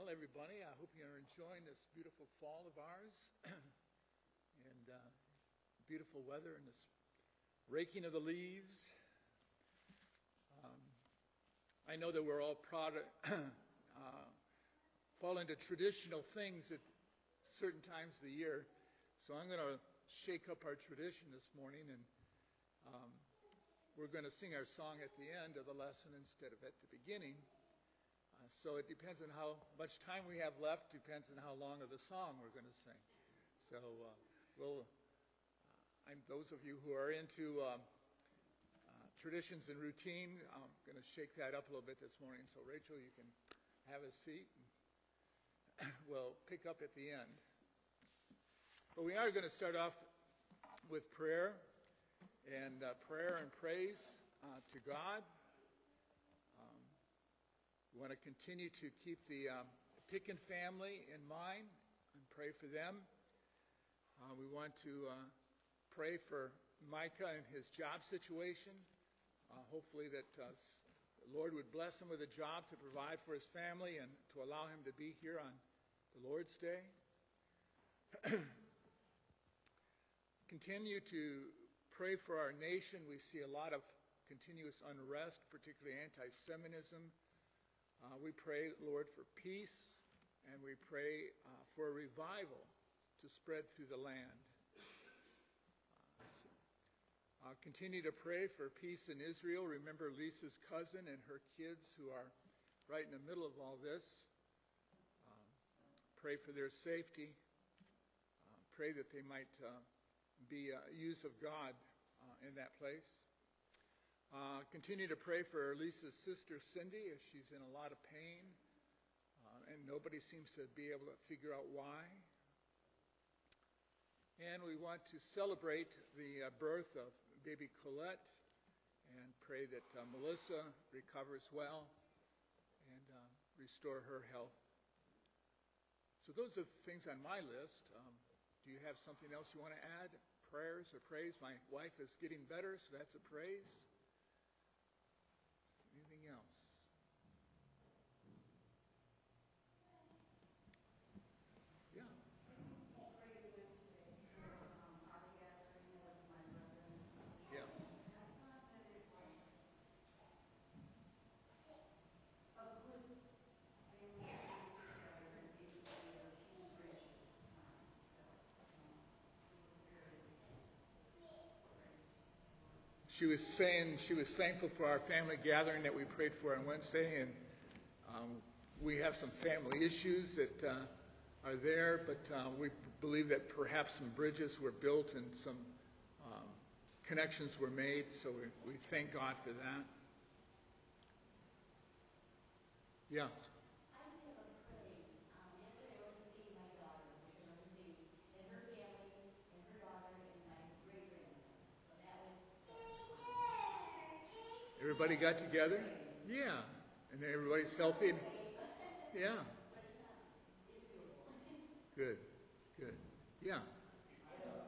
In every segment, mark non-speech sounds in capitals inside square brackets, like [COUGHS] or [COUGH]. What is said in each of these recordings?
Well, everybody, I hope you're enjoying this beautiful fall of ours [CLEARS THROAT] and uh, beautiful weather and this raking of the leaves. Um, I know that we're all proud [CLEARS THROAT] uh, fall into traditional things at certain times of the year, so I'm going to shake up our tradition this morning and um, we're going to sing our song at the end of the lesson instead of at the beginning. So it depends on how much time we have left, depends on how long of the song we're going to sing. So uh, we'll, uh, I'm, those of you who are into um, uh, traditions and routine, I'm going to shake that up a little bit this morning. So Rachel, you can have a seat. [CLEARS THROAT] We'll pick up at the end. But we are going to start off with prayer and uh, prayer and praise uh, to God. We want to continue to keep the um, Picken family in mind and pray for them. Uh, we want to uh, pray for Micah and his job situation. Uh, hopefully, that uh, the Lord would bless him with a job to provide for his family and to allow him to be here on the Lord's Day. [CLEARS THROAT] Continue to pray for our nation. We see a lot of continuous unrest, particularly anti Semitism uh, we pray, Lord, for peace, and we pray uh, for a revival to spread through the land. Uh, uh, continue to pray for peace in Israel. Remember Lisa's cousin and her kids who are right in the middle of all this. Um, pray for their safety. Uh, pray that they might be used of God in that place. Uh, continue to pray for Lisa's sister Cindy as she's in a lot of pain, uh, and nobody seems to be able to figure out why. And we want to celebrate the uh, birth of baby Colette and pray that uh, Melissa recovers well and uh, restore her health. So those are things on my list. Um, do you have something else you want to add? Prayers or praise? My wife is getting better, so that's a praise. Anything else? Yeah. Yeah. I thought that it was a good family getting together and maybe we were few bridges time. So um, we were very she was saying she was thankful for our family gathering that we prayed for on Wednesday, and um, we have some family issues that uh, are there, but uh, we believe that perhaps some bridges were built and some um, connections were made, so we, we thank God for that. Yeah. I just have a praise. Um, yesterday I went to see my daughter, which I went to see, and her family, and her daughter, and my great grandson. So that was Everybody got together? Yeah. And everybody's healthy? Yeah. Good. Good. Yeah. I, uh,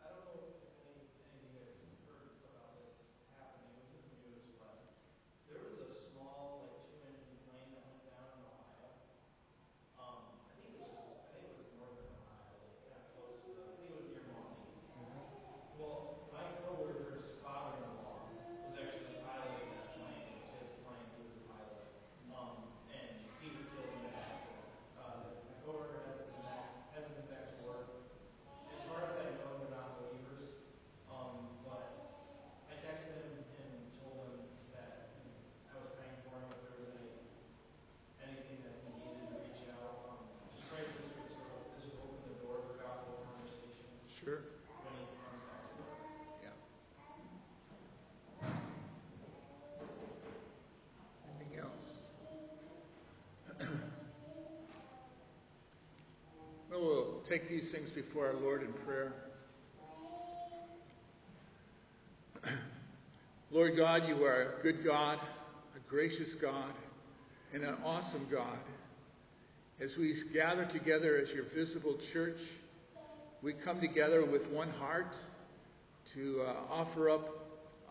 I don't know if any, any of you guys heard about this happening. It was in the news, but there was a small, like, two-engine plane that went down in Ohio. Um, I think it was, I think it was northern Ohio, like, kind of close to the, I think it was near Maumee. Mm-hmm. Well, my coworker's father-in-law was actually piloting that plane. It was his plane. He was a pilot. Um, and he was killed in that accident. Uh, my coworker hasn't been back, hasn't been back to work. As far as I know, they're not believers. Um, but I texted him and told him that I was praying for him if there was any anything that he needed to reach out. Um, just pray that this would sort of this would open the door for gospel conversations. Sure. When he comes back to work. Yeah. Anything else? well, we'll take these things before our Lord in prayer. [CLEARS THROAT] Lord God, you are a good God, a gracious God, and an awesome God. As we gather together as your visible church, we come together with one heart to uh, offer up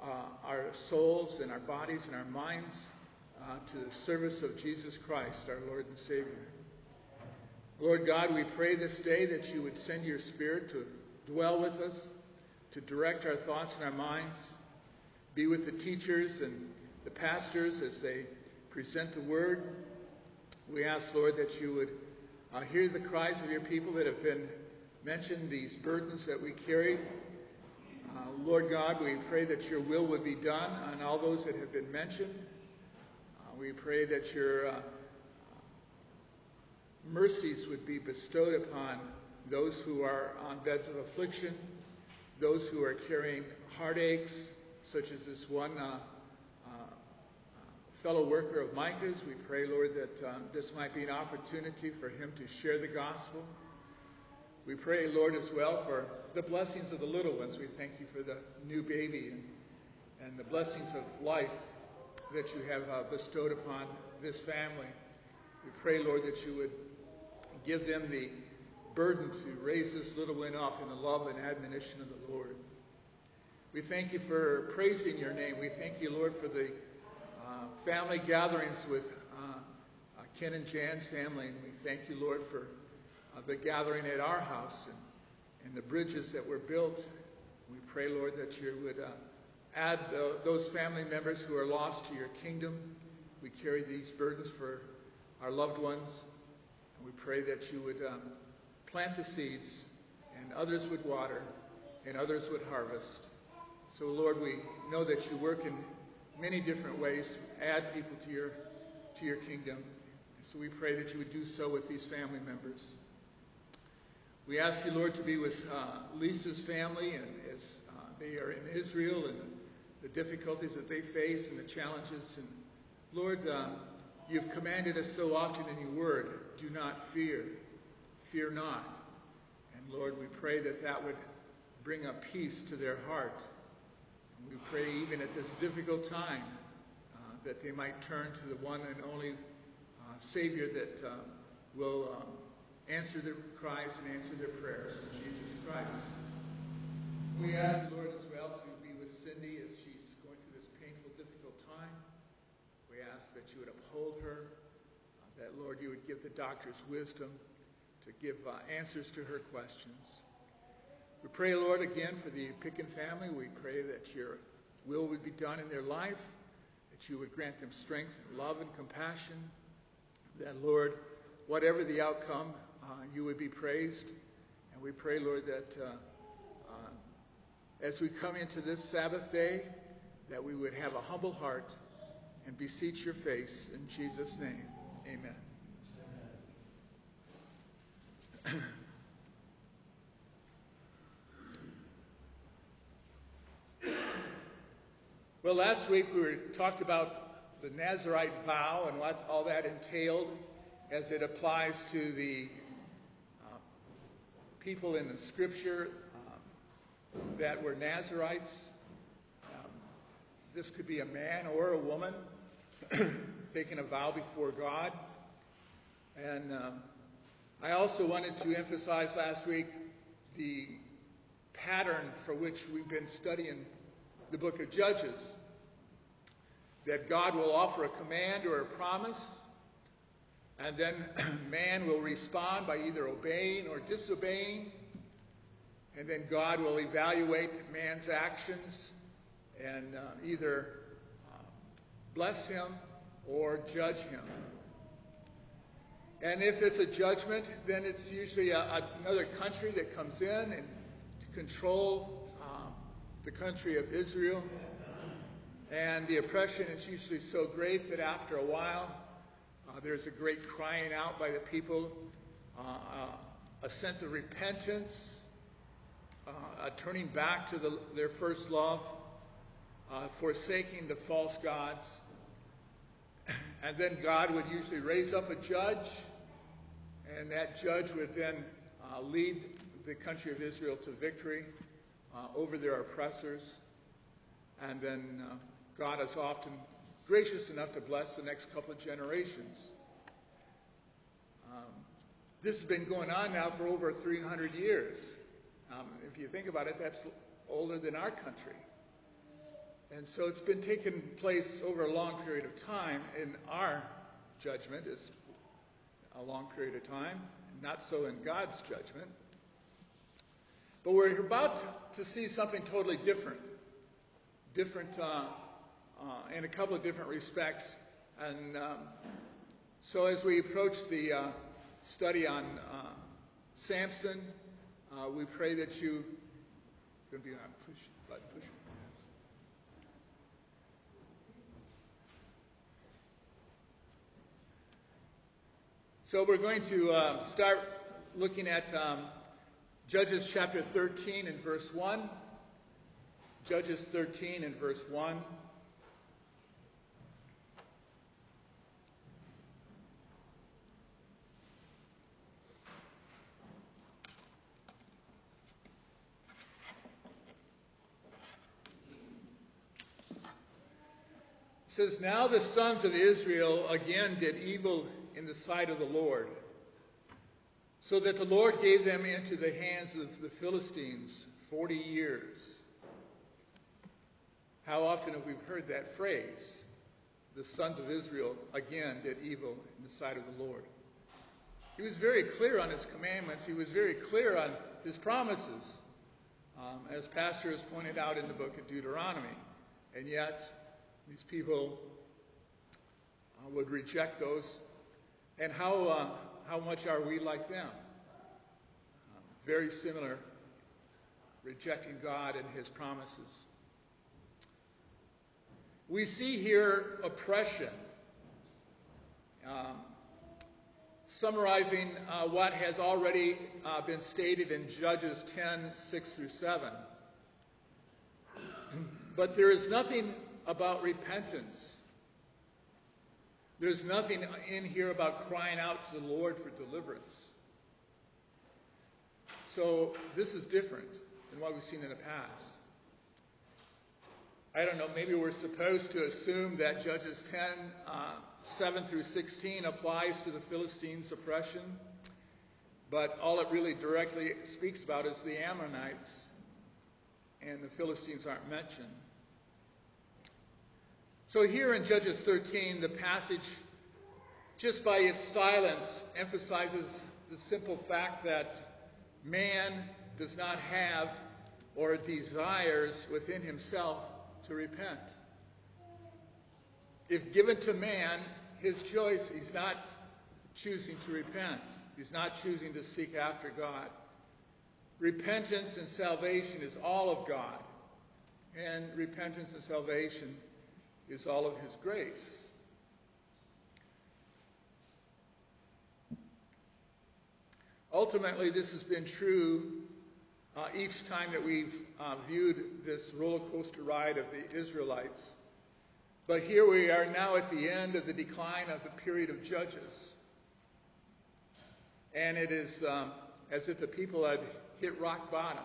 uh, our souls and our bodies and our minds uh, to the service of Jesus Christ, our Lord and Savior. Lord God, we pray this day that you would send your Spirit to dwell with us, to direct our thoughts and our minds. Be with the teachers and the pastors as they present the word. We ask, Lord, that you would uh, hear the cries of your people that have been mentioned, these burdens that we carry. Uh, Lord God, we pray that your will would be done on all those that have been mentioned. Uh, we pray that your uh, mercies would be bestowed upon those who are on beds of affliction, those who are carrying heartaches, such as this one uh, uh, fellow worker of Micah's. We pray, Lord, that um, this might be an opportunity for him to share the gospel. We pray, Lord, as well for the blessings of the little ones. We thank you for the new baby and, and the blessings of life that you have uh, bestowed upon this family. We pray, Lord, that you would give them the burden to raise this little one up in the love and admonition of the Lord. We thank you for praising your name. We thank you, Lord, for the uh, family gatherings with uh, uh, Ken and Jan's family. And we thank you, Lord, for uh, the gathering at our house and, and the bridges that were built. We pray, Lord, that you would uh, add the, those family members who are lost to your kingdom. We carry these burdens for our loved ones. And we pray that you would um, plant the seeds and others would water and others would harvest. So, Lord, we know that you work in many different ways to add people to your, to your kingdom. So we pray that you would do so with these family members. We ask you, Lord, to be with uh, Lisa's family and as uh, they are in Israel and the difficulties that they face and the challenges. And Lord, uh, you've commanded us so often in your word, do not fear, fear not. And Lord, we pray that that would bring a peace to their heart. And we pray even at this difficult time uh, that they might turn to the one and only uh, Savior that uh, will um, answer their cries and answer their prayers in Jesus Christ. We ask the Lord as well to be with Cindy as she's going through this painful, difficult time. We ask that you would uphold her, that, Lord, you would give the doctors wisdom to give uh, answers to her questions. We pray, Lord, again for the Picken family. We pray that your will would be done in their life, that you would grant them strength and love and compassion, that, Lord, whatever the outcome, uh, you would be praised. And we pray, Lord, that uh, uh, as we come into this Sabbath day, that we would have a humble heart and beseech your face in Jesus' name. Amen. Amen. well, last week we were, talked about the Nazarite vow and what all that entailed as it applies to the uh, people in the Scripture um, that were Nazarites. Um, this could be a man or a woman [CLEARS THROAT] taking a vow before God. And um, I also wanted to emphasize last week the pattern for which we've been studying the book of Judges. That God will offer a command or a promise, and then [CLEARS THROAT] man will respond by either obeying or disobeying, and then God will evaluate man's actions and uh, either uh, bless him or judge him. And if it's a judgment, then it's usually a, another country that comes in and to control um, the country of Israel. And the oppression is usually so great that after a while, uh, there's a great crying out by the people, uh, uh a sense of repentance, uh, a turning back to the, their first love, uh, forsaking the false gods. And then God would usually raise up a judge, and that judge would then uh, lead the country of Israel to victory uh, over their oppressors. And then uh, God is often gracious enough to bless the next couple of generations. Um, this has been going on now for over 300 years. Um, if you think about it, that's older than our country. And so it's been taking place over a long period of time. In our judgment, is a long period of time, not so in God's judgment. But we're about to see something totally different, different uh, uh, in a couple of different respects. And um, so as we approach the uh, study on uh, Samson, uh, we pray that you going to be on push button push. So we're going to uh, start looking at um, Judges chapter 13 and verse 1. Judges 13 and verse 1. says, Now the sons of Israel again did evil in the sight of the Lord, so that the Lord gave them into the hands of the Philistines forty years. How often have we heard that phrase? The sons of Israel again did evil in the sight of the Lord. He was very clear on his commandments. He was very clear on his promises, um, as Pastor has pointed out in the book of Deuteronomy. And yet, these people uh, would reject those. And how, uh, how much are we like them? Very similar, rejecting God and His promises. We see here oppression. Um, summarizing uh, what has already uh, been stated in Judges 10 6 through 7. [CLEARS THROAT] But there is nothing about repentance. There's nothing in here about crying out to the Lord for deliverance. So this is different than what we've seen in the past. I don't know, maybe we're supposed to assume that Judges 10, uh, 7 through 16 applies to the Philistines' oppression, but all it really directly speaks about is the Ammonites, and the Philistines aren't mentioned. So here in Judges 13, the passage, just by its silence, emphasizes the simple fact that man does not have or desires within himself to repent. If given to man his choice, he's not choosing to repent. He's not choosing to seek after God. Repentance and salvation is all of God. And repentance and salvation is all of His grace. Ultimately, this has been true uh, each time that we've uh, viewed this roller coaster ride of the Israelites. But here we are now at the end of the decline of the period of Judges. And it is um, as if the people had hit rock bottom.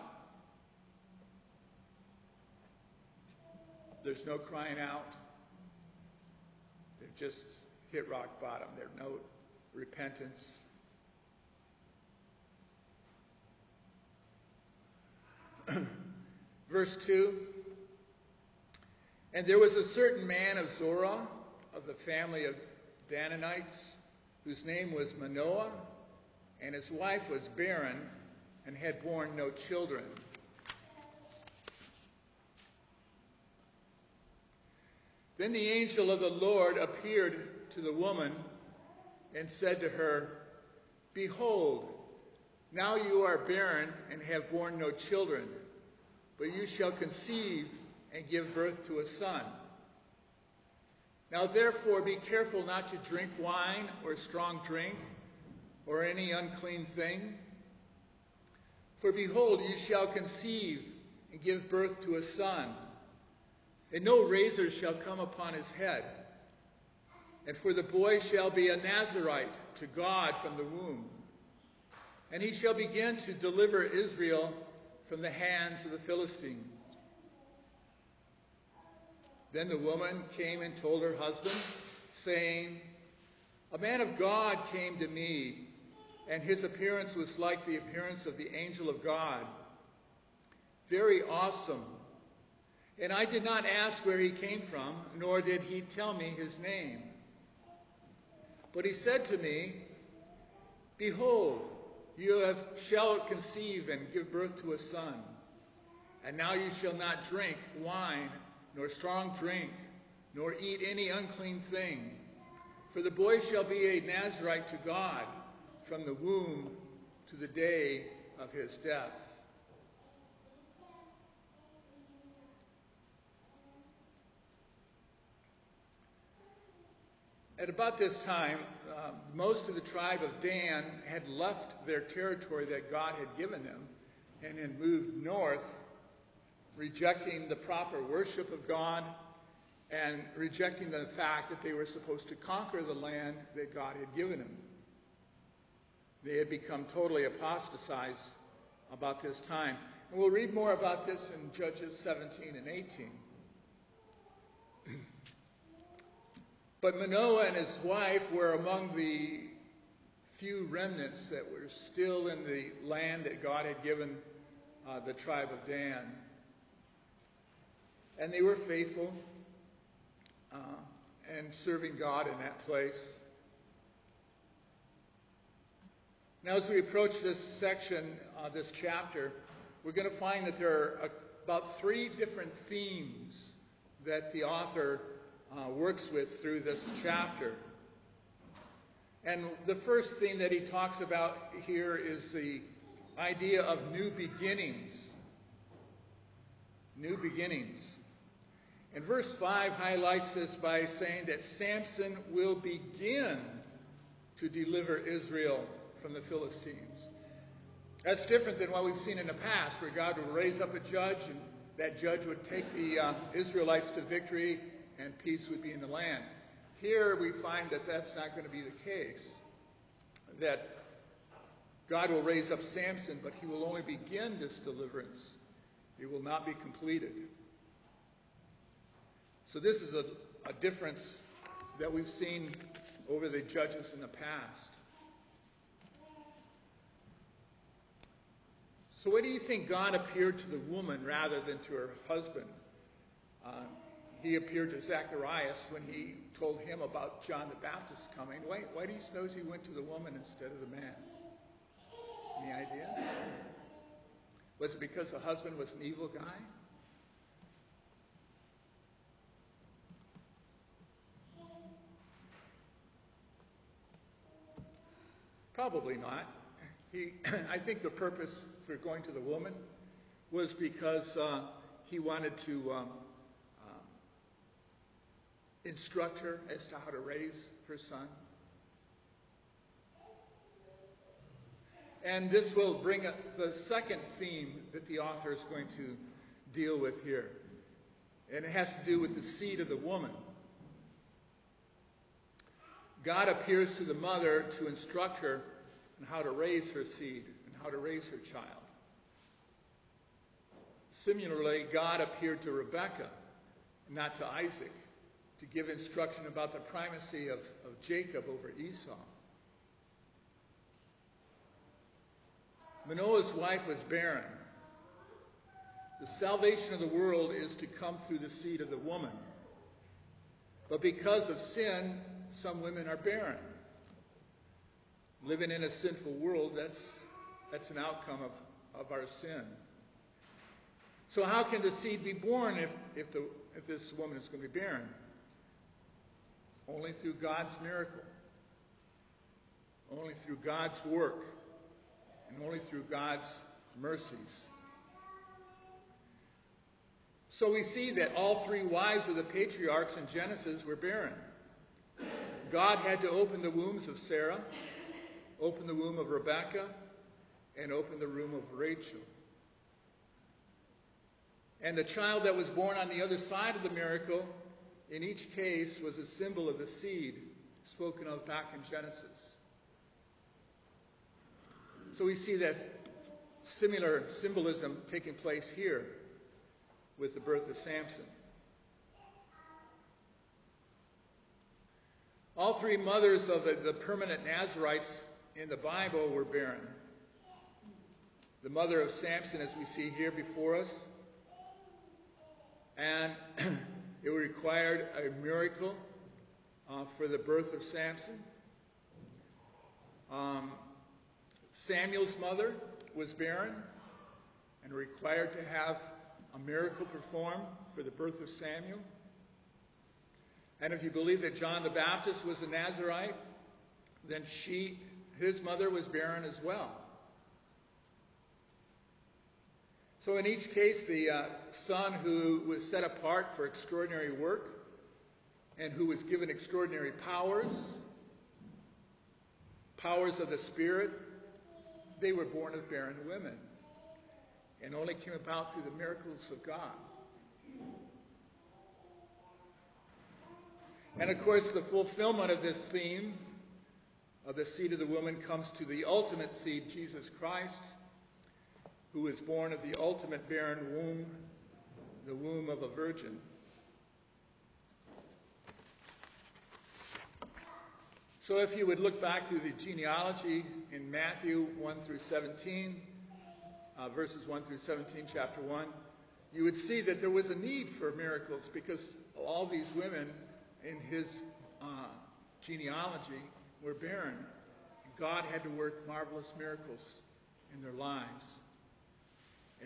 There's no crying out just hit rock bottom. There's no repentance. [CLEARS THROAT] Verse 2 And there was a certain man of Zorah, of the family of Danites, whose name was Manoah, and his wife was barren and had borne no children. Then the angel of the Lord appeared to the woman and said to her, Behold, now you are barren and have borne no children, but you shall conceive and give birth to a son. Now therefore be careful not to drink wine or strong drink or any unclean thing. For behold, you shall conceive and give birth to a son and no razor shall come upon his head. And for the boy shall be a Nazarite to God from the womb. And he shall begin to deliver Israel from the hands of the Philistines. Then the woman came and told her husband, saying, A man of God came to me, and his appearance was like the appearance of the angel of God, very awesome And I did not ask where he came from, nor did he tell me his name. But he said to me, Behold, you have, shall conceive and give birth to a son. And now you shall not drink wine, nor strong drink, nor eat any unclean thing. For the boy shall be a Nazarite to God from the womb to the day of his death. At about this time, uh, most of the tribe of Dan had left their territory that God had given them and had moved north, rejecting the proper worship of God and rejecting the fact that they were supposed to conquer the land that God had given them. They had become totally apostatized about this time. And we'll read more about this in Judges 17 and 18. But Manoah and his wife were among the few remnants that were still in the land that God had given uh, the tribe of Dan. And they were faithful uh, and serving God in that place. Now, as we approach this section, uh, this chapter, we're going to find that there are about three different themes that the author uh, works with through this chapter. And the first thing that he talks about here is the idea of new beginnings. New beginnings. And verse 5 highlights this by saying that Samson will begin to deliver Israel from the Philistines. That's different than what we've seen in the past, where God would raise up a judge, and that judge would take the uh, Israelites to victory and peace would be in the land. Here we find that that's not going to be the case. That God will raise up Samson, but he will only begin this deliverance. It will not be completed. So this is a, a difference that we've seen over the judges in the past. So, what do you think God appeared to the woman rather than to her husband? Uh, he appeared to Zacharias when he told him about John the Baptist coming. Why, why do you suppose he went to the woman instead of the man? Any idea? Was it because the husband was an evil guy? Probably not. He, [CLEARS THROAT] I think the purpose for going to the woman was because uh, he wanted to um, instruct her as to how to raise her son. And this will bring up the second theme that the author is going to deal with here. And it has to do with the seed of the woman. God appears to the mother to instruct her on how to raise her seed and how to raise her child. Similarly, God appeared to Rebekah, not to Isaac to give instruction about the primacy of, of Jacob over Esau. Manoah's wife was barren. The salvation of the world is to come through the seed of the woman. But because of sin, some women are barren. Living in a sinful world, that's, that's an outcome of, of our sin. So, how can the seed be born if, if, the, if this woman is going to be barren? Only through God's miracle. Only through God's work. And only through God's mercies. So we see that all three wives of the patriarchs in Genesis were barren. God had to open the wombs of Sarah, open the womb of Rebekah, and open the womb of Rachel. And the child that was born on the other side of the miracle in each case was a symbol of the seed spoken of back in Genesis. So we see that similar symbolism taking place here with the birth of Samson. All three mothers of the, the, permanent Nazarites in the Bible were barren. The mother of Samson, as we see here before us, and [CLEARS THROAT] it required a miracle uh, for the birth of Samson. Um, Samuel's mother was barren and required to have a miracle performed for the birth of Samuel. And if you believe that John the Baptist was a Nazarite, then she, his mother was barren as well. So in each case, the uh, son who was set apart for extraordinary work and who was given extraordinary powers, powers of the Spirit, they were born of barren women and only came about through the miracles of God. And of course, the fulfillment of this theme of the seed of the woman comes to the ultimate seed, Jesus Christ, who is born of the ultimate barren womb, the womb of a virgin. So if you would look back through the genealogy in Matthew 1 through 17, uh, verses 1 through 17, chapter 1, you would see that there was a need for miracles because all these women in his uh, genealogy were barren. God had to work marvelous miracles in their lives.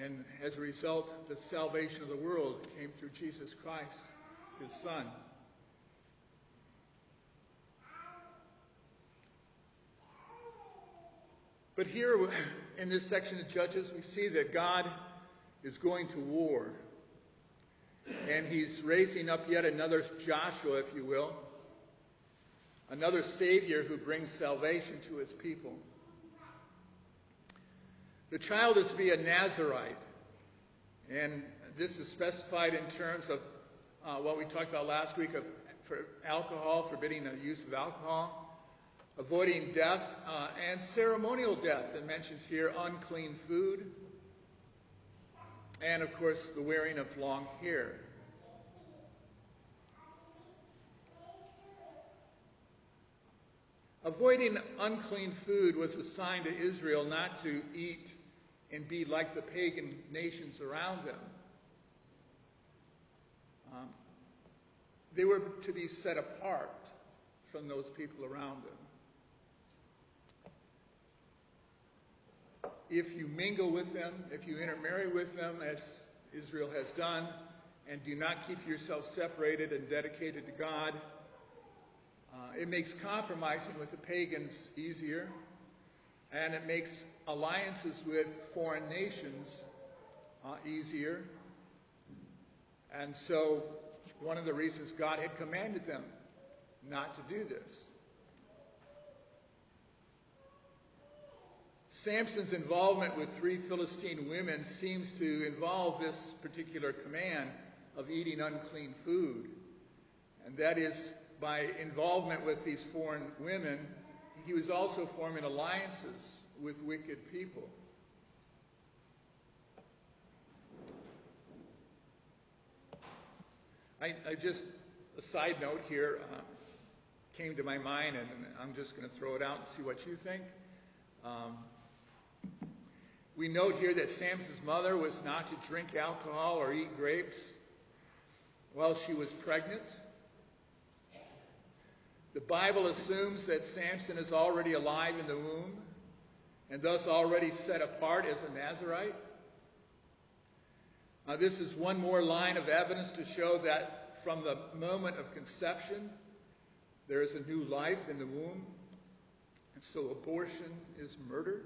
And as a result, the salvation of the world came through Jesus Christ, his Son. But here [LAUGHS] in this section of Judges, we see that God is going to war. And he's raising up yet another Joshua, if you will, another Savior who brings salvation to his people. The child is to be a Nazarite. And this is specified in terms of uh, what we talked about last week of for alcohol, forbidding the use of alcohol avoiding death uh, and ceremonial death. It mentions here unclean food, and of course, the wearing of long hair. Avoiding unclean food was a sign to Israel not to eat and be like the pagan nations around them. Um, they were to be set apart from those people around them. if you mingle with them, if you intermarry with them, as Israel has done, and do not keep yourself separated and dedicated to God, uh, it makes compromising with the pagans easier, and it makes alliances with foreign nations uh, easier. And so, one of the reasons God had commanded them not to do this. Samson's involvement with three Philistine women seems to involve this particular command of eating unclean food. And that is, by involvement with these foreign women, he was also forming alliances with wicked people. I, I just, a side note here, uh, came to my mind, and I'm just going to throw it out and see what you think. Um, we note here that Samson's mother was not to drink alcohol or eat grapes while she was pregnant. The Bible assumes that Samson is already alive in the womb and thus already set apart as a Nazarite. Now, this is one more line of evidence to show that from the moment of conception, there is a new life in the womb. And so abortion is murder.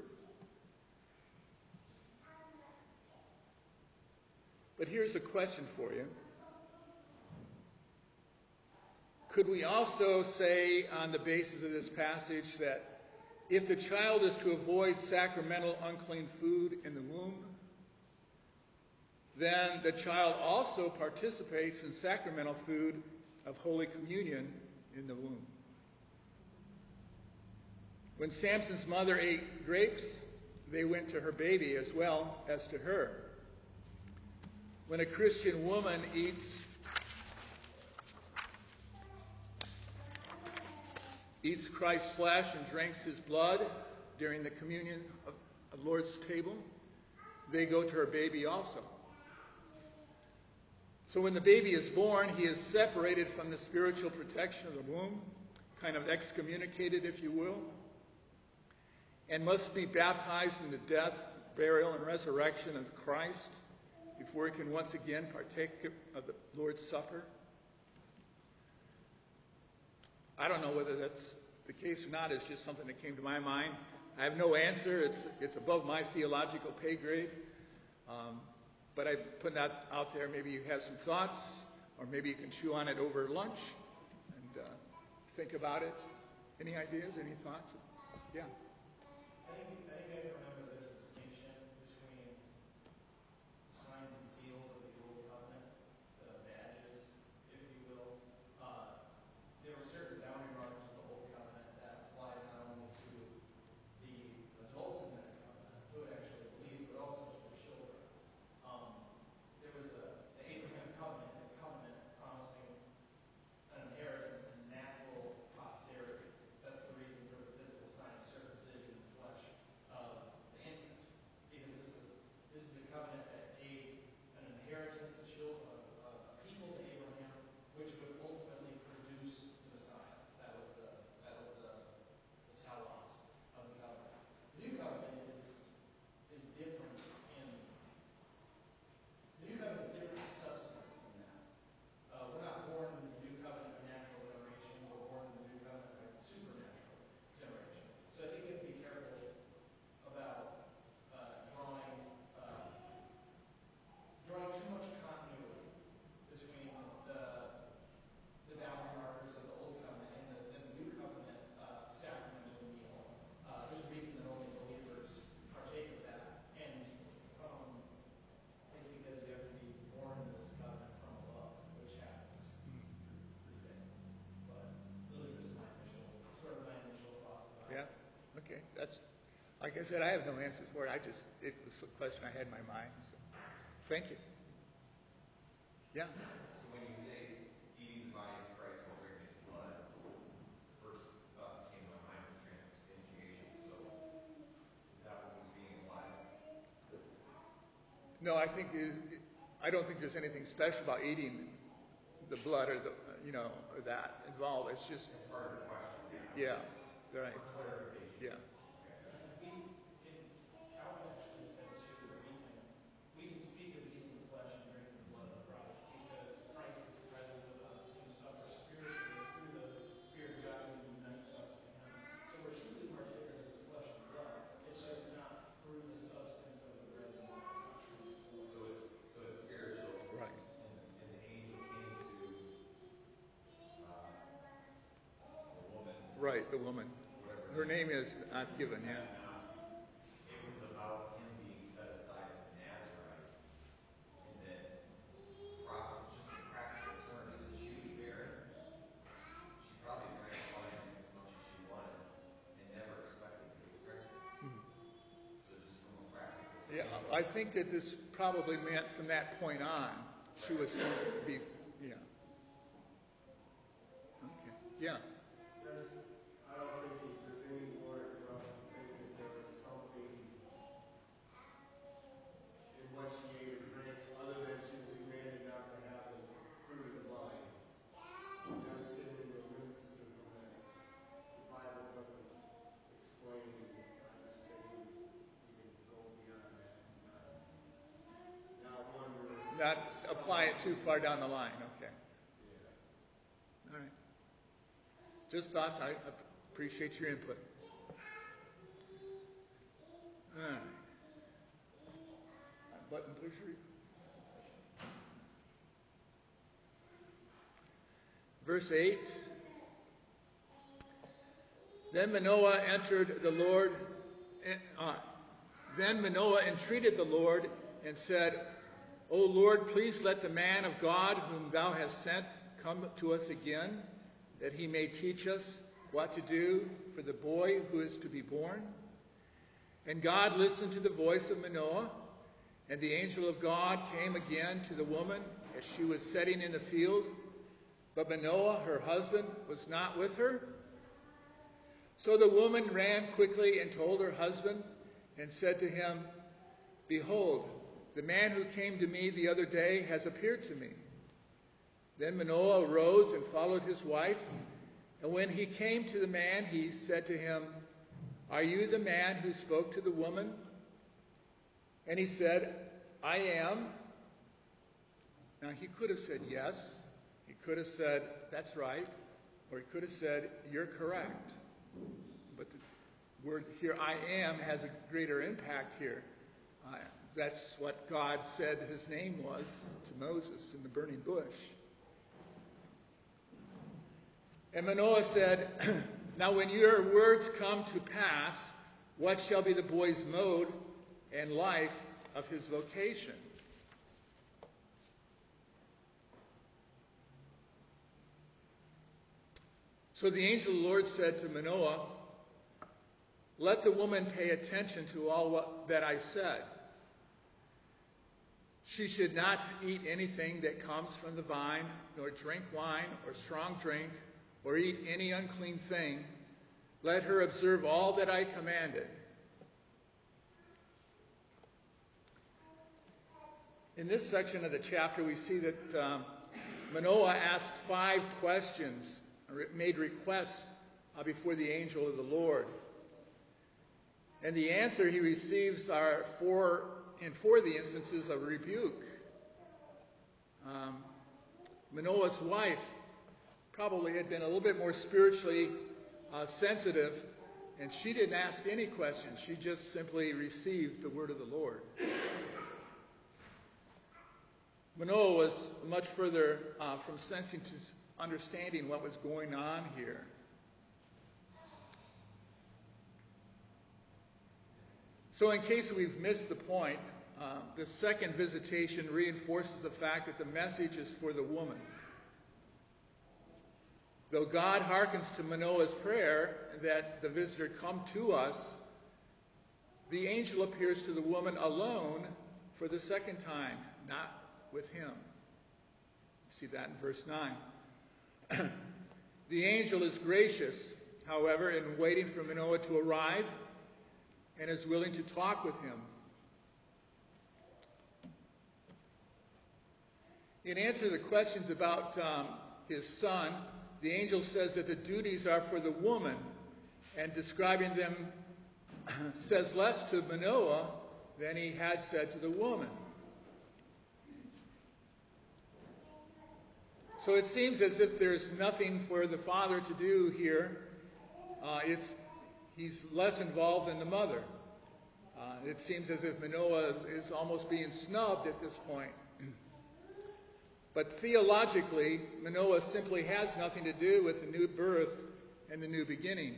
But here's a question for you. Could we also say, on the basis of this passage, that if the child is to avoid sacramental unclean food in the womb, then the child also participates in sacramental food of Holy Communion in the womb. When Samson's mother ate grapes, they went to her baby as well as to her. When a Christian woman eats eats Christ's flesh and drinks his blood during the communion of the Lord's table, they go to her baby also. So when the baby is born, he is separated from the spiritual protection of the womb, kind of excommunicated, if you will, and must be baptized in the death, burial, and resurrection of Christ before he can once again partake of the Lord's Supper. I don't know whether that's the case or not. It's just something that came to my mind. I have no answer. It's, it's above my theological pay grade. Um, but I put that out there. Maybe you have some thoughts, or maybe you can chew on it over lunch and uh, think about it. Any ideas? Any thoughts? Yeah. I think, I think we have to remember there's a distinction between signs and seals of the old covenant, the badges, if you will. Uh, there were certain boundary markers of the old covenant that applied not only to the adults in that covenant who had actually believed, but also to the children. Um, there was a, the Abraham covenant is a covenant promising an inheritance to natural posterity. That's the reason for the physical sign of circumcision in the flesh of the infant. Because this is a, this is a covenant that gave an inheritance of children, of, of a people to Abraham, which would ultimately produce the Messiah. That was the, that was the, the telos of the covenant. The new covenant is, is different in, the new covenant is different in substance than that. Uh, we're not born in the new covenant by natural generation. We're born in the new covenant by supernatural generation. So I think we have to be careful about uh, drawing uh, drawing too much continuity between the the boundary markers of the old covenant and the, and the new covenant uh, sacramental meal. Uh, there's a reason that only believers partake of that, and um, it's because you have to be born into this covenant from above, which happens through faith. But those are just my initial, sort of my initial thoughts about Yeah. it. Okay. That's like I said. I have no answer for it. I just it was a question I had in my mind. So, thank you. Yeah. So when you say eating the body of Christ and drinking his blood, first thought that came to my mind was transubstantiation. So is that what was being implied? No, I think it- I don't think there's anything special about eating the blood or the you know or that involved. It's just That's part of the question. yeah, right. Yeah. Get pregnant. Woman since she'd been pregnant probably my wife not she wore and never expected to be pregnant mm-hmm. so just from a practical Yeah. I think that this probably meant from that point on she was be yeah. Okay. Yeah. There's, I don't think there's any warrant for us to think that there was something in what she ate or drank other than she was commanded not to have the fruit of the vine. That's hidden in the mysticism that the Bible doesn't explain. I just think we, we can go beyond that and not, not wonder. Not apply it too far down the line. Okay. All right. Just thoughts. I appreciate your input. All right. Button pusher. Verse 8. Then Manoah entered the Lord. Uh, then Manoah entreated the Lord and said, O Lord, please let the man of God whom thou hast sent come to us again, that he may teach us what to do for the boy who is to be born. And God listened to the voice of Manoah, and the angel of God came again to the woman as she was sitting in the field. But Manoah, her husband, was not with her. So the woman ran quickly and told her husband, and said to him, Behold, the man who came to me the other day has appeared to me. Then Manoah arose and followed his wife. And when he came to the man, he said to him, Are you the man who spoke to the woman? And he said, I am. Now he could have said yes. He could have said, That's right. Or he could have said, You're correct. But the word here, I am, has a greater impact here. Uh, that's what God said his name was to Moses in the burning bush. And Manoah said, [CLEARS THROAT] Now when your words come to pass, what shall be the boy's mode and life of his vocation? So the angel of the Lord said to Manoah, Let the woman pay attention to all what, that I said. She should not eat anything that comes from the vine, nor drink wine or strong drink, or eat any unclean thing. Let her observe all that I commanded. In this section of the chapter, we see that um, Manoah asked five questions, made requests uh, before the angel of the Lord. And the answer he receives are four, four of the instances, of rebuke. Um, Manoah's wife probably had been a little bit more spiritually uh, sensitive, and she didn't ask any questions. She just simply received the word of the Lord. Manoah was much further uh, from sensing to understanding what was going on here. So, in case we've missed the point, uh, the second visitation reinforces the fact that the message is for the woman. Though God hearkens to Manoah's prayer that the visitor come to us, the angel appears to the woman alone for the second time, not with him. You see that in verse 9. [CLEARS THROAT] the angel is gracious, however, in waiting for Manoah to arrive and is willing to talk with him. In answer to the questions about um, his son, the angel says that the duties are for the woman, and describing them [CLEARS THROAT] says less to Manoah than he had said to the woman. So it seems as if there's nothing for the father to do here. Uh, it's, he's less involved than the mother. Uh, it seems as if Manoah is, is almost being snubbed at this point. [CLEARS THROAT] But theologically, Manoah simply has nothing to do with the new birth and the new beginning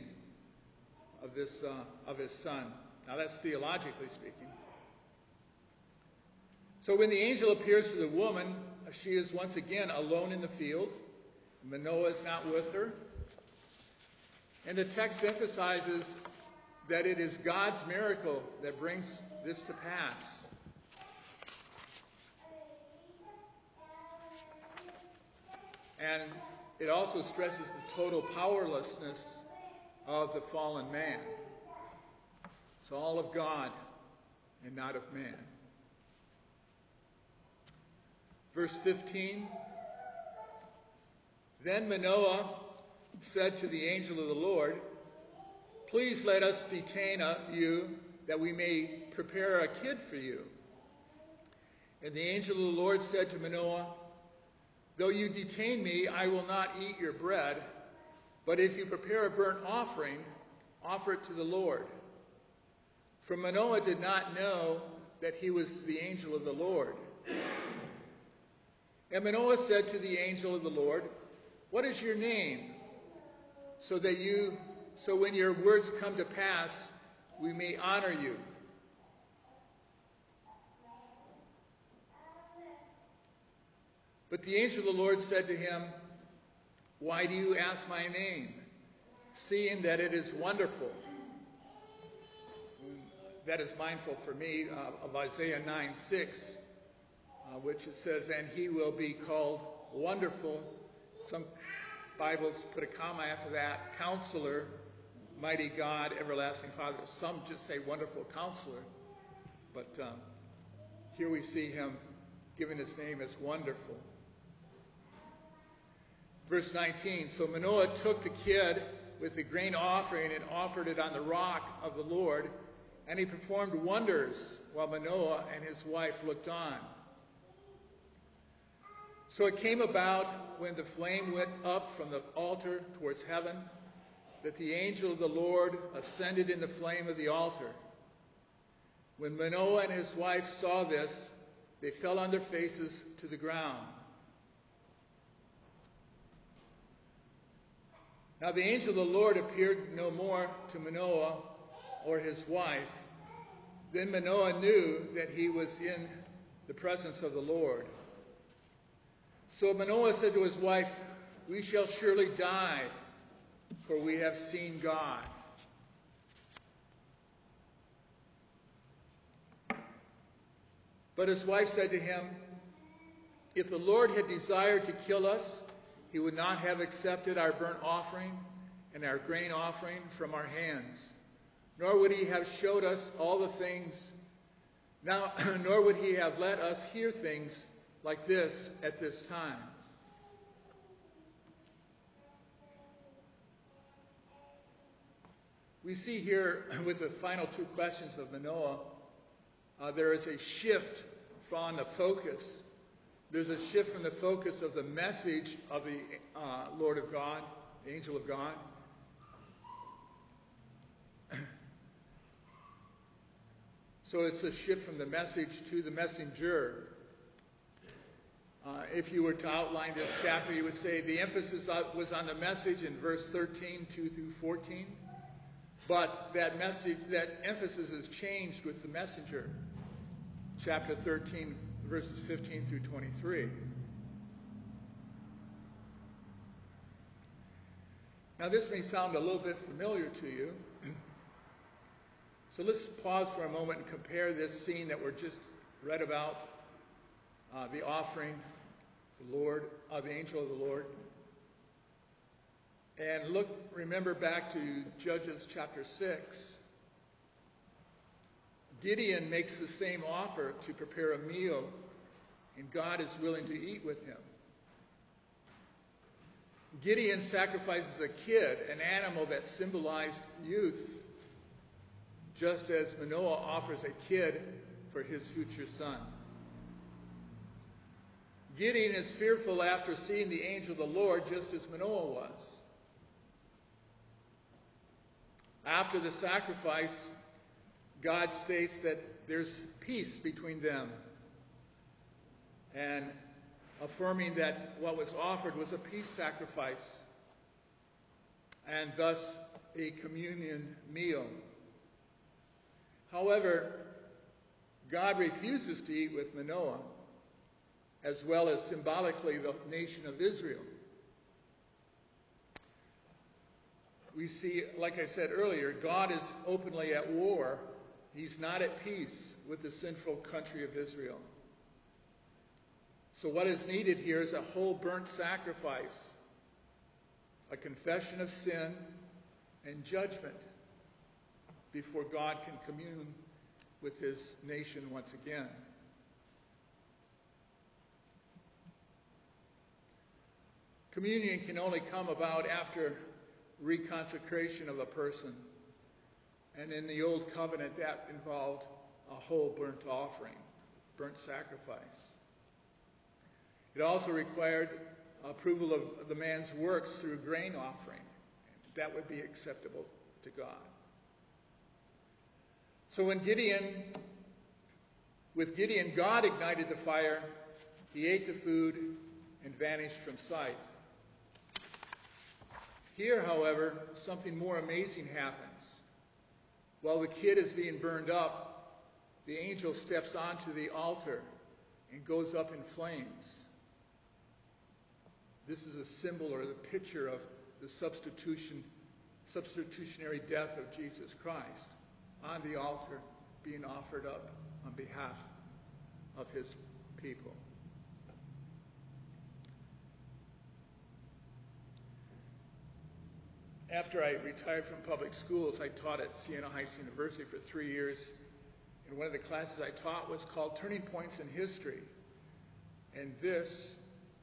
of this uh, of his son. Now that's theologically speaking. So when the angel appears to the woman, she is once again alone in the field. Manoah is not with her. And the text emphasizes that it is God's miracle that brings this to pass. And it also stresses the total powerlessness of the fallen man. It's all of God and not of man. Verse 15 Then Manoah said to the angel of the Lord, Please let us detain you that we may prepare a kid for you. And the angel of the Lord said to Manoah, Though you detain me, I will not eat your bread, but if you prepare a burnt offering, offer it to the Lord. For Manoah did not know that he was the angel of the Lord. And Manoah said to the angel of the Lord, What is your name? So that you, so when your words come to pass, we may honor you. But the angel of the Lord said to him, Why do you ask my name, seeing that it is wonderful? That is mindful for me uh, of Isaiah 9 6, uh, which it says, And he will be called wonderful. Some Bibles put a comma after that, counselor, mighty God, everlasting Father. Some just say wonderful counselor. But um, here we see him giving his name as wonderful. Verse 19 So Manoah took the kid with the grain offering and offered it on the rock of the Lord, and he performed wonders while Manoah and his wife looked on. So it came about when the flame went up from the altar towards heaven that the angel of the Lord ascended in the flame of the altar. When Manoah and his wife saw this, they fell on their faces to the ground. Now the angel of the Lord appeared no more to Manoah or his wife. Then Manoah knew that he was in the presence of the Lord. So Manoah said to his wife, We shall surely die, for we have seen God. But his wife said to him, If the Lord had desired to kill us, he would not have accepted our burnt offering and our grain offering from our hands, nor would he have showed us all the things, now, [CLEARS THROAT] nor would he have let us hear things like this at this time. We see here [CLEARS THROAT] with the final two questions of Manoah, uh, there is a shift from the focus. There's a shift from the focus of the message of the uh, Lord of God, the angel of God. [CLEARS THROAT] so it's a shift from the message to the messenger. Uh, if you were to outline this chapter, you would say the emphasis was on the message in verse 13, 2 through 14. But that message, that emphasis is changed with the messenger. Chapter 13, verses 15 through 23. Now, this may sound a little bit familiar to you. So let's pause for a moment and compare this scene that we're just read about uh, the offering, the Lord, uh, the angel of the Lord. And look, remember back to Judges chapter 6. Gideon makes the same offer to prepare a meal, and God is willing to eat with him. Gideon sacrifices a kid, an animal that symbolized youth, just as Manoah offers a kid for his future son. Gideon is fearful after seeing the angel of the Lord, just as Manoah was. After the sacrifice, God states that there's peace between them and affirming that what was offered was a peace sacrifice and thus a communion meal. However, God refuses to eat with Manoah, as well as symbolically the nation of Israel. we see, like I said earlier, God is openly at war. He's not at peace with the sinful country of Israel. So, what is needed here is a whole burnt sacrifice, a confession of sin and judgment before God can commune with his nation once again. Communion can only come about after reconsecration of a person. And in the Old Covenant, that involved a whole burnt offering, burnt sacrifice. It also required approval of the man's works through grain offering. That would be acceptable to God. So when Gideon, with Gideon, God ignited the fire, he ate the food and vanished from sight. Here, however, something more amazing happens. While the kid is being burned up, the angel steps onto the altar and goes up in flames. This is a symbol or the picture of the substitution, substitutionary death of Jesus Christ on the altar being offered up on behalf of his people. After I retired from public schools, I taught at Siena Heights University for three years. And one of the classes I taught was called Turning Points in History. And this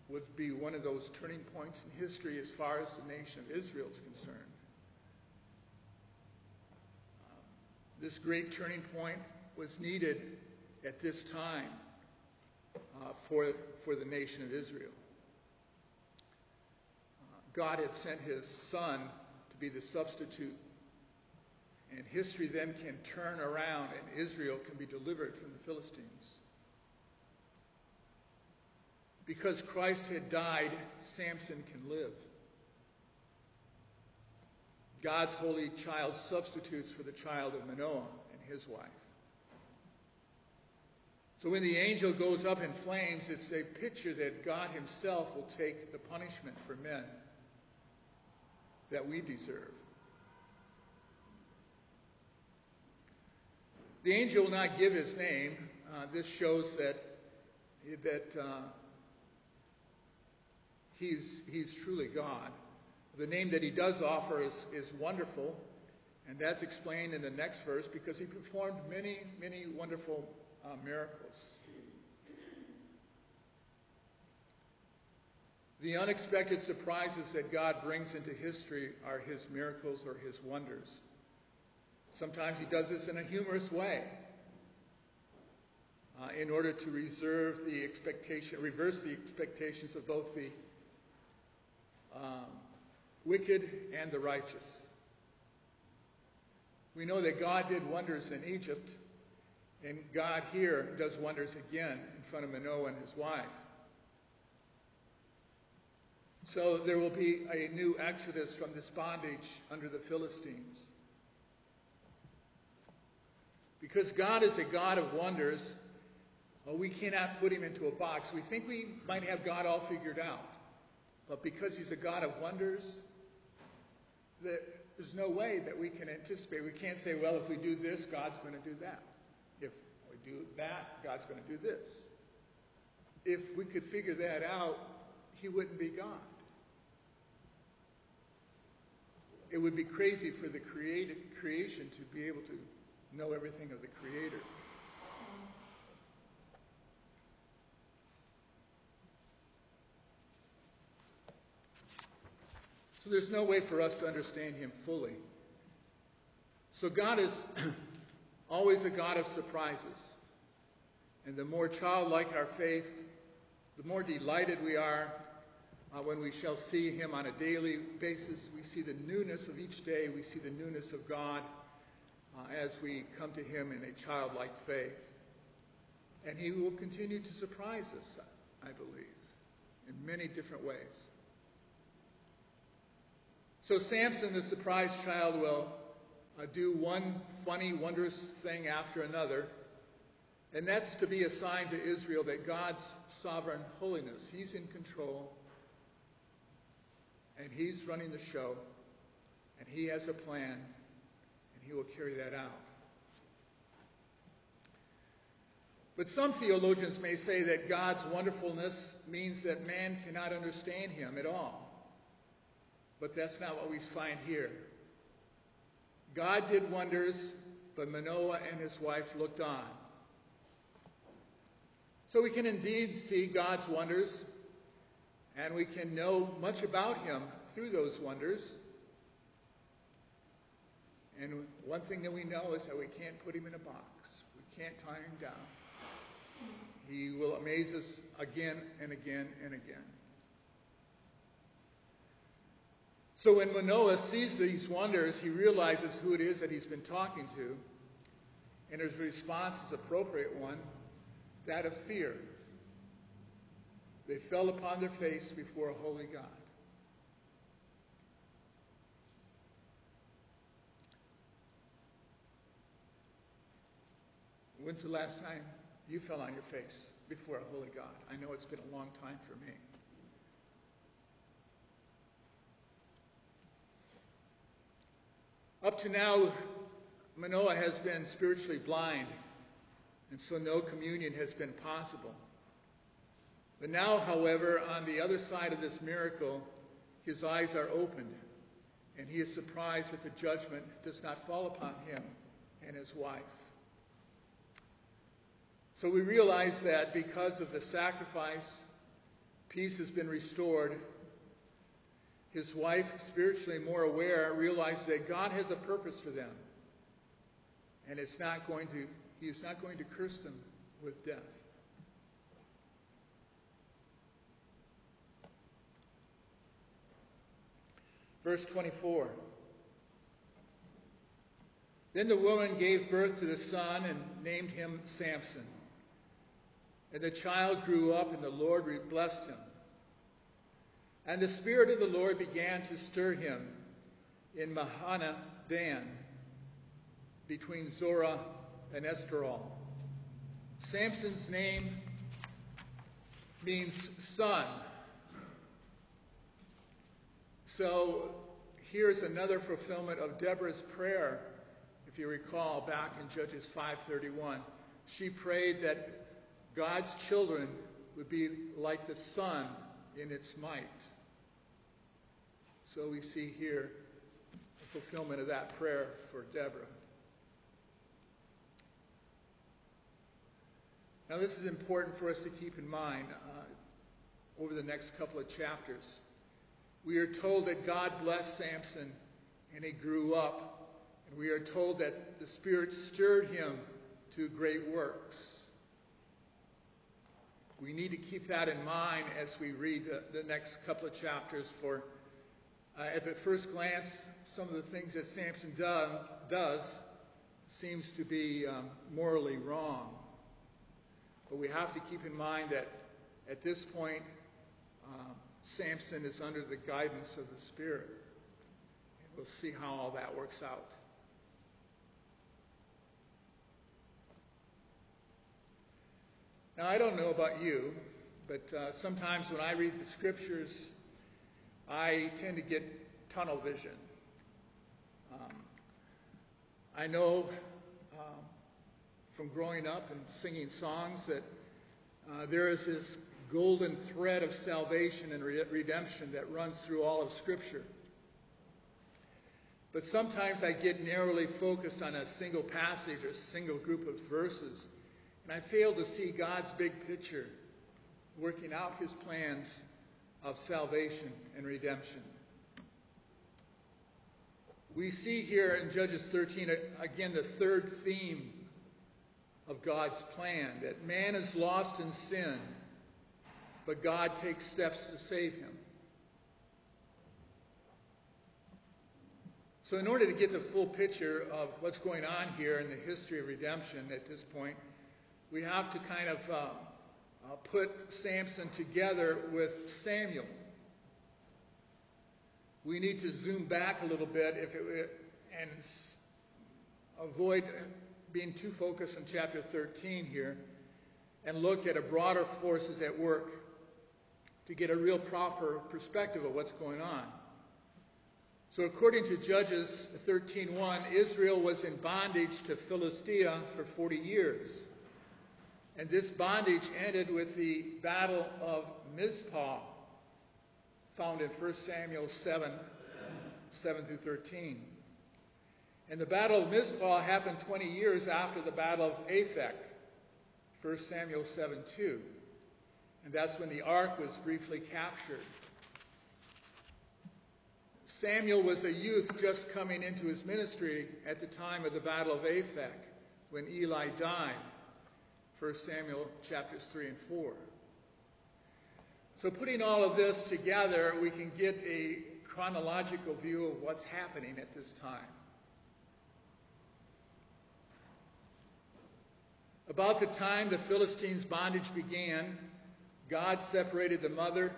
would be one of those turning points in history as far as the nation of Israel is concerned. Um, this great turning point was needed at this time uh, for, for the nation of Israel. Uh, God had sent his son be the substitute. And history then can turn around and Israel can be delivered from the Philistines. Because Christ had died, Samson can live. God's holy child substitutes for the child of Manoah and his wife. So when the angel goes up in flames, it's a picture that God himself will take the punishment for men that we deserve. The angel will not give his name. Uh, this shows that, that uh, he's, he's truly God. The name that he does offer is, is wonderful, and that's explained in the next verse because he performed many, many wonderful uh, miracles. The unexpected surprises that God brings into history are his miracles or his wonders. Sometimes he does this in a humorous way uh, in order to reserve the expectation, reverse the expectations of both the um, wicked and the righteous. We know that God did wonders in Egypt, and God here does wonders again in front of Manoah and his wife. So there will be a new exodus from this bondage under the Philistines. Because God is a God of wonders, well, we cannot put him into a box. We think we might have God all figured out. But because he's a God of wonders, there's no way that we can anticipate. We can't say, well, if we do this, God's going to do that. If we do that, God's going to do this. If we could figure that out, he wouldn't be God. It would be crazy for the created, creation to be able to know everything of the Creator. So there's no way for us to understand Him fully. So God is [CLEARS THROAT] always a God of surprises. And the more childlike our faith, the more delighted we are uh, when we shall see Him on a daily basis. We see the newness of each day, we see the newness of God uh, as we come to Him in a childlike faith. And He will continue to surprise us, I believe, in many different ways. So Samson, the surprised child, will uh, do one funny, wondrous thing after another. And that's to be a sign to Israel that God's sovereign holiness, He's in control, and He's running the show, and He has a plan, and He will carry that out. But some theologians may say that God's wonderfulness means that man cannot understand Him at all. But that's not what we find here. God did wonders, but Manoah and his wife looked on. So we can indeed see God's wonders, and we can know much about him through those wonders. And one thing that we know is that we can't put him in a box. We can't tie him down. He will amaze us again and again and again. So when Manoah sees these wonders, he realizes who it is that he's been talking to, and his response is appropriate one, that of fear. They fell upon their face before a holy God. When's the last time you fell on your face before a holy God? I know it's been a long time for me. Up to now, Manoah has been spiritually blind, and so no communion has been possible. But now, however, on the other side of this miracle, his eyes are opened, and he is surprised that the judgment does not fall upon him and his wife. So we realize that because of the sacrifice, Peace has been restored. His wife, spiritually more aware, realizes that God has a purpose for them. And it's not going to, he is not going to curse them with death. Verse 24. Then the woman gave birth to the son and named him Samson. And the child grew up, and the Lord blessed him. And the Spirit of the Lord began to stir him in Mahaneh Dan, between Zorah and Eshtaol. Samson's name means son. So here's another fulfillment of Deborah's prayer. If you recall back in Judges 5:31, she prayed that God's children would be like the sun in its might. So we see here the fulfillment of that prayer for Deborah. Now, this is important for us to keep in mind uh, over the next couple of chapters. We are told that God blessed Samson and he grew up. And we are told that the Spirit stirred him to great works. We need to keep that in mind as we read the, the next couple of chapters. For uh, at the first glance, some of the things that Samson do, does seems to be um, morally wrong. But we have to keep in mind that at this point, um, Samson is under the guidance of the Spirit. We'll see how all that works out. Now, I don't know about you, but uh, sometimes when I read the scriptures, I tend to get tunnel vision. Um, I know um, from growing up and singing songs that uh, there is this golden thread of salvation and re- redemption that runs through all of Scripture. But sometimes I get narrowly focused on a single passage or a single group of verses, and I fail to see God's big picture working out his plans of salvation and redemption. We see here in Judges 13 again the third theme of God's plan that man is lost in sin but God takes steps to save him. So, in order to get the full picture of what's going on here in the history of redemption at this point, we have to kind of uh, uh, put Samson together with Samuel. We need to zoom back a little bit if it, and avoid being too focused on chapter 13 here and look at a broader forces at work to get a real proper perspective of what's going on. So according to Judges 13:1, Israel was in bondage to Philistia for 40 years. And this bondage ended with the battle of Mizpah, found in 1 Samuel 7, 7 through 13. And the battle of Mizpah happened 20 years after the battle of Aphek, 1 Samuel 7, 2. And that's when the ark was briefly captured. Samuel was a youth just coming into his ministry at the time of the Battle of Aphek when Eli died. 1 Samuel chapters 3 and 4. So, putting all of this together, we can get a chronological view of what's happening at this time. About the time the Philistines' bondage began, God separated the mother,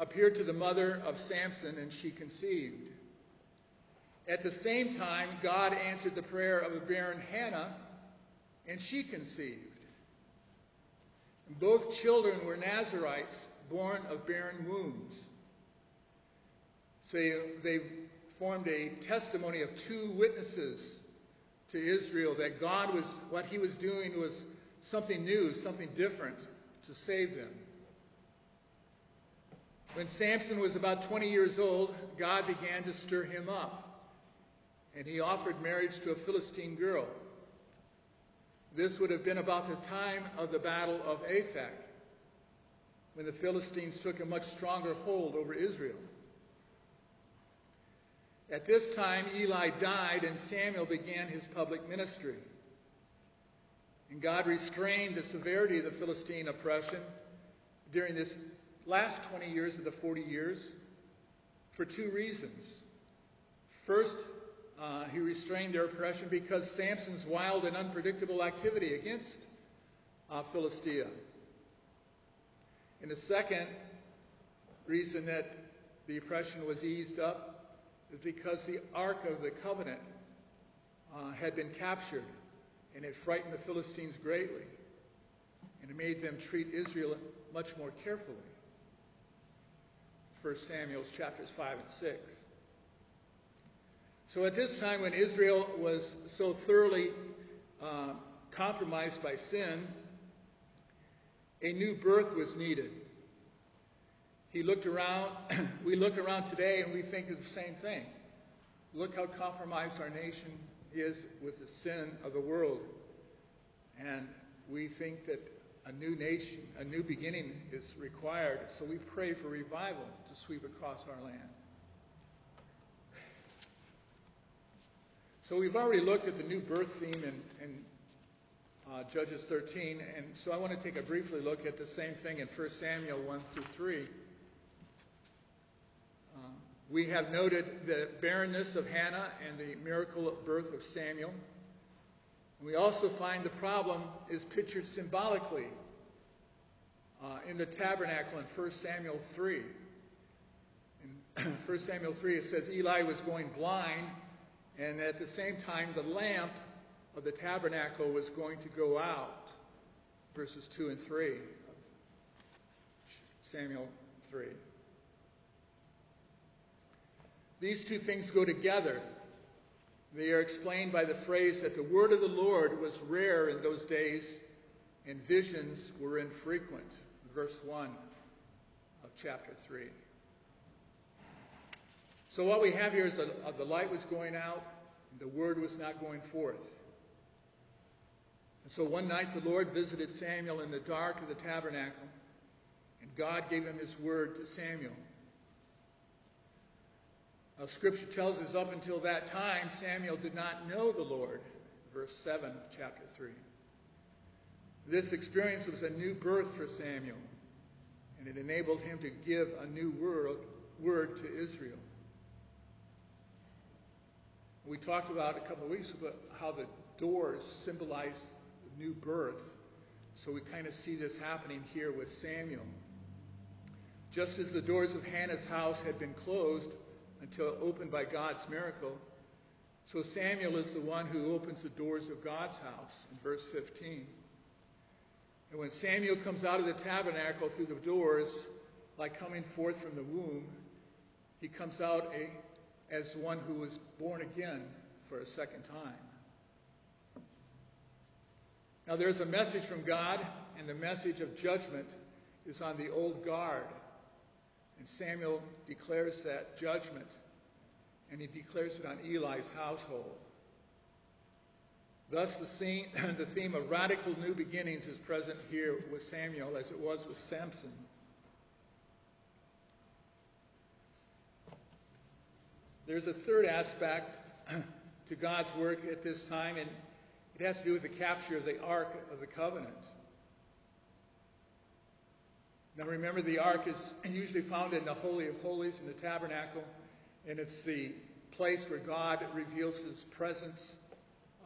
appeared to the mother of Samson, and she conceived. At the same time, God answered the prayer of a barren Hannah, and she conceived. And both children were Nazarites, born of barren wombs. So they formed a testimony of two witnesses to Israel that God was, what he was doing was something new, something different to save them. When Samson was about 20 years old, God began to stir him up, and he offered marriage to a Philistine girl. This would have been about the time of the Battle of Aphek. when the Philistines took a much stronger hold over Israel. At this time, Eli died and Samuel began his public ministry. And God restrained the severity of the Philistine oppression during this last 20 years of the 40 years for two reasons. First, uh, he restrained their oppression because Samson's wild and unpredictable activity against uh, Philistia. And the second reason that the oppression was eased up is because the Ark of the Covenant uh, had been captured and it frightened the Philistines greatly and it made them treat Israel much more carefully. 1 Samuel chapters 5 and 6. So at this time when Israel was so thoroughly uh, compromised by sin, a new birth was needed. He looked around, [CLEARS THROAT] we look around today and we think of the same thing. Look how compromised our nation is with the sin of the world. And we think that a new nation, a new beginning is required. So we pray for revival to sweep across our land. So we've already looked at the new birth theme in, in uh, Judges 13, and so I want to take a briefly look at the same thing in 1 Samuel 1 through 3. Uh, we have noted the barrenness of Hannah and the miracle of birth of Samuel. We also find the problem is pictured symbolically uh, in the tabernacle in 1 Samuel 3. In [CLEARS THROAT] 1 Samuel 3, it says Eli was going blind, and at the same time, the lamp of the tabernacle was going to go out. Verses 2 and 3 of Samuel 3. These two things go together. They are explained by the phrase that the word of the Lord was rare in those days and visions were infrequent. Verse 1 of chapter 3. So what we have here is that uh, the light was going out, the word was not going forth. And so one night the Lord visited Samuel in the dark of the tabernacle, and God gave him his word to Samuel. Scripture tells us up until that time, Samuel did not know the Lord. Verse 7 chapter 3. This experience was a new birth for Samuel, and it enabled him to give a new word, word to Israel. We talked about a couple of weeks ago how the doors symbolized new birth. So we kind of see this happening here with Samuel. Just as the doors of Hannah's house had been closed until opened by God's miracle. So Samuel is the one who opens the doors of God's house in verse 15. And when Samuel comes out of the tabernacle through the doors, like coming forth from the womb, he comes out a, as one who was born again for a second time. Now there's a message from God, and the message of judgment is on the old guard and Samuel declares that judgment, and he declares it on Eli's household. Thus, the, scene, [CLEARS THROAT] the theme of radical new beginnings is present here with Samuel as it was with Samson. There's a third aspect [CLEARS THROAT] to God's work at this time, and it has to do with the capture of the Ark of the Covenant. Now remember, the ark is usually found in the Holy of Holies in the tabernacle, and it's the place where God reveals his presence.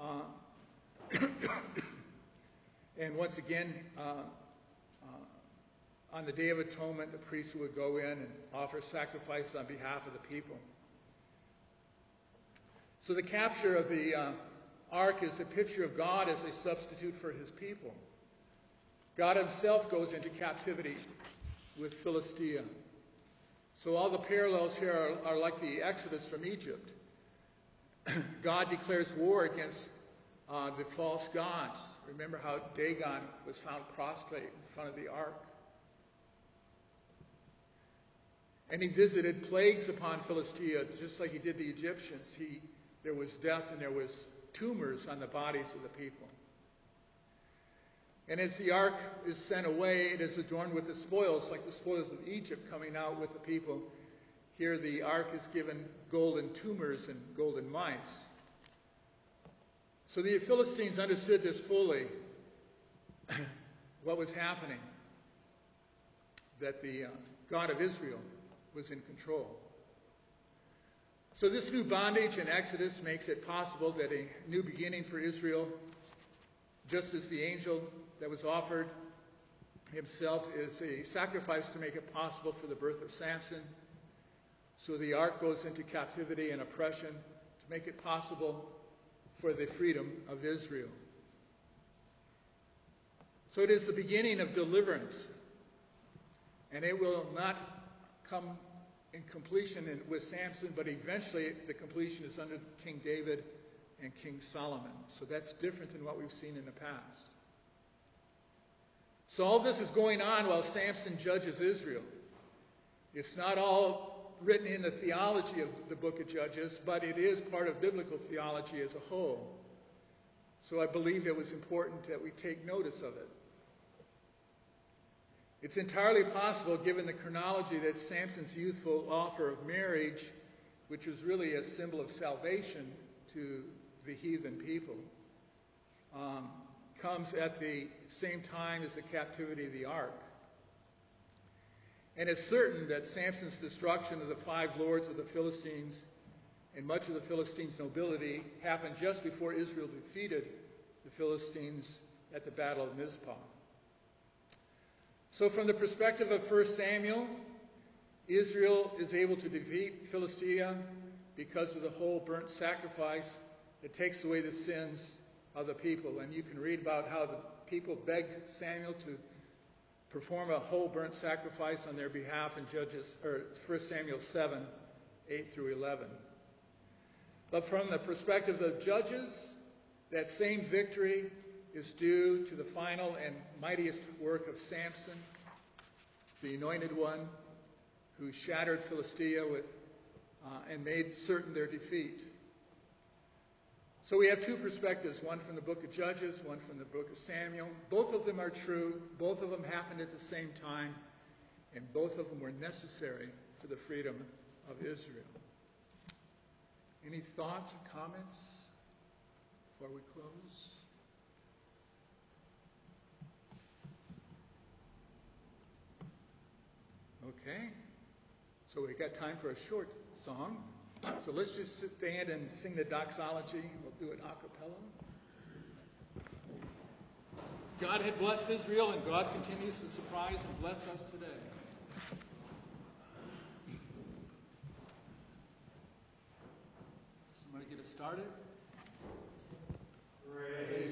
Uh, [COUGHS] and once again, uh, uh, on the Day of Atonement, the priest would go in and offer sacrifice on behalf of the people. So the capture of the uh, ark is a picture of God as a substitute for his people. God himself goes into captivity with Philistia. So all the parallels here are, are like the Exodus from Egypt. [CLEARS THROAT] God declares war against uh, the false gods. Remember how Dagon was found prostrate in front of the ark. And he visited plagues upon Philistia, just like he did the Egyptians. He, there was death and there was tumors on the bodies of the people. And as the ark is sent away, it is adorned with the spoils, like the spoils of Egypt coming out with the people. Here the ark is given golden tumors and golden mice. So the Philistines understood this fully, what was happening, that the uh, God of Israel was in control. So this new bondage in Exodus makes it possible that a new beginning for Israel, just as the angel that was offered himself is a sacrifice to make it possible for the birth of Samson. So the ark goes into captivity and oppression to make it possible for the freedom of Israel. So it is the beginning of deliverance. And it will not come in completion with Samson, but eventually the completion is under King David and King Solomon. So that's different than what we've seen in the past. So all this is going on while Samson judges Israel. It's not all written in the theology of the book of Judges, but it is part of biblical theology as a whole. So I believe it was important that we take notice of it. It's entirely possible, given the chronology, that Samson's youthful offer of marriage, which was really a symbol of salvation to the heathen people, um, comes at the same time as the captivity of the ark. And it's certain that Samson's destruction of the five lords of the Philistines and much of the Philistines' nobility happened just before Israel defeated the Philistines at the Battle of Mizpah. So, from the perspective of 1 Samuel, Israel is able to defeat Philistia because of the whole burnt sacrifice that takes away the sins of the people. And you can read about how the people begged Samuel to perform a whole burnt sacrifice on their behalf in Judges or 1 Samuel 7, 8 through 11. But from the perspective of judges, that same victory is due to the final and mightiest work of Samson, the anointed one who shattered Philistia with, uh, and made certain their defeat. So we have two perspectives, one from the book of Judges, one from the book of Samuel. Both of them are true, both of them happened at the same time, and both of them were necessary for the freedom of Israel. Any thoughts or comments before we close? Okay. So we've got time for a short song. So let's just stand and sing the doxology. We'll do it a cappella. God had blessed Israel, and God continues to surprise and bless us today. Somebody get us started? Praise.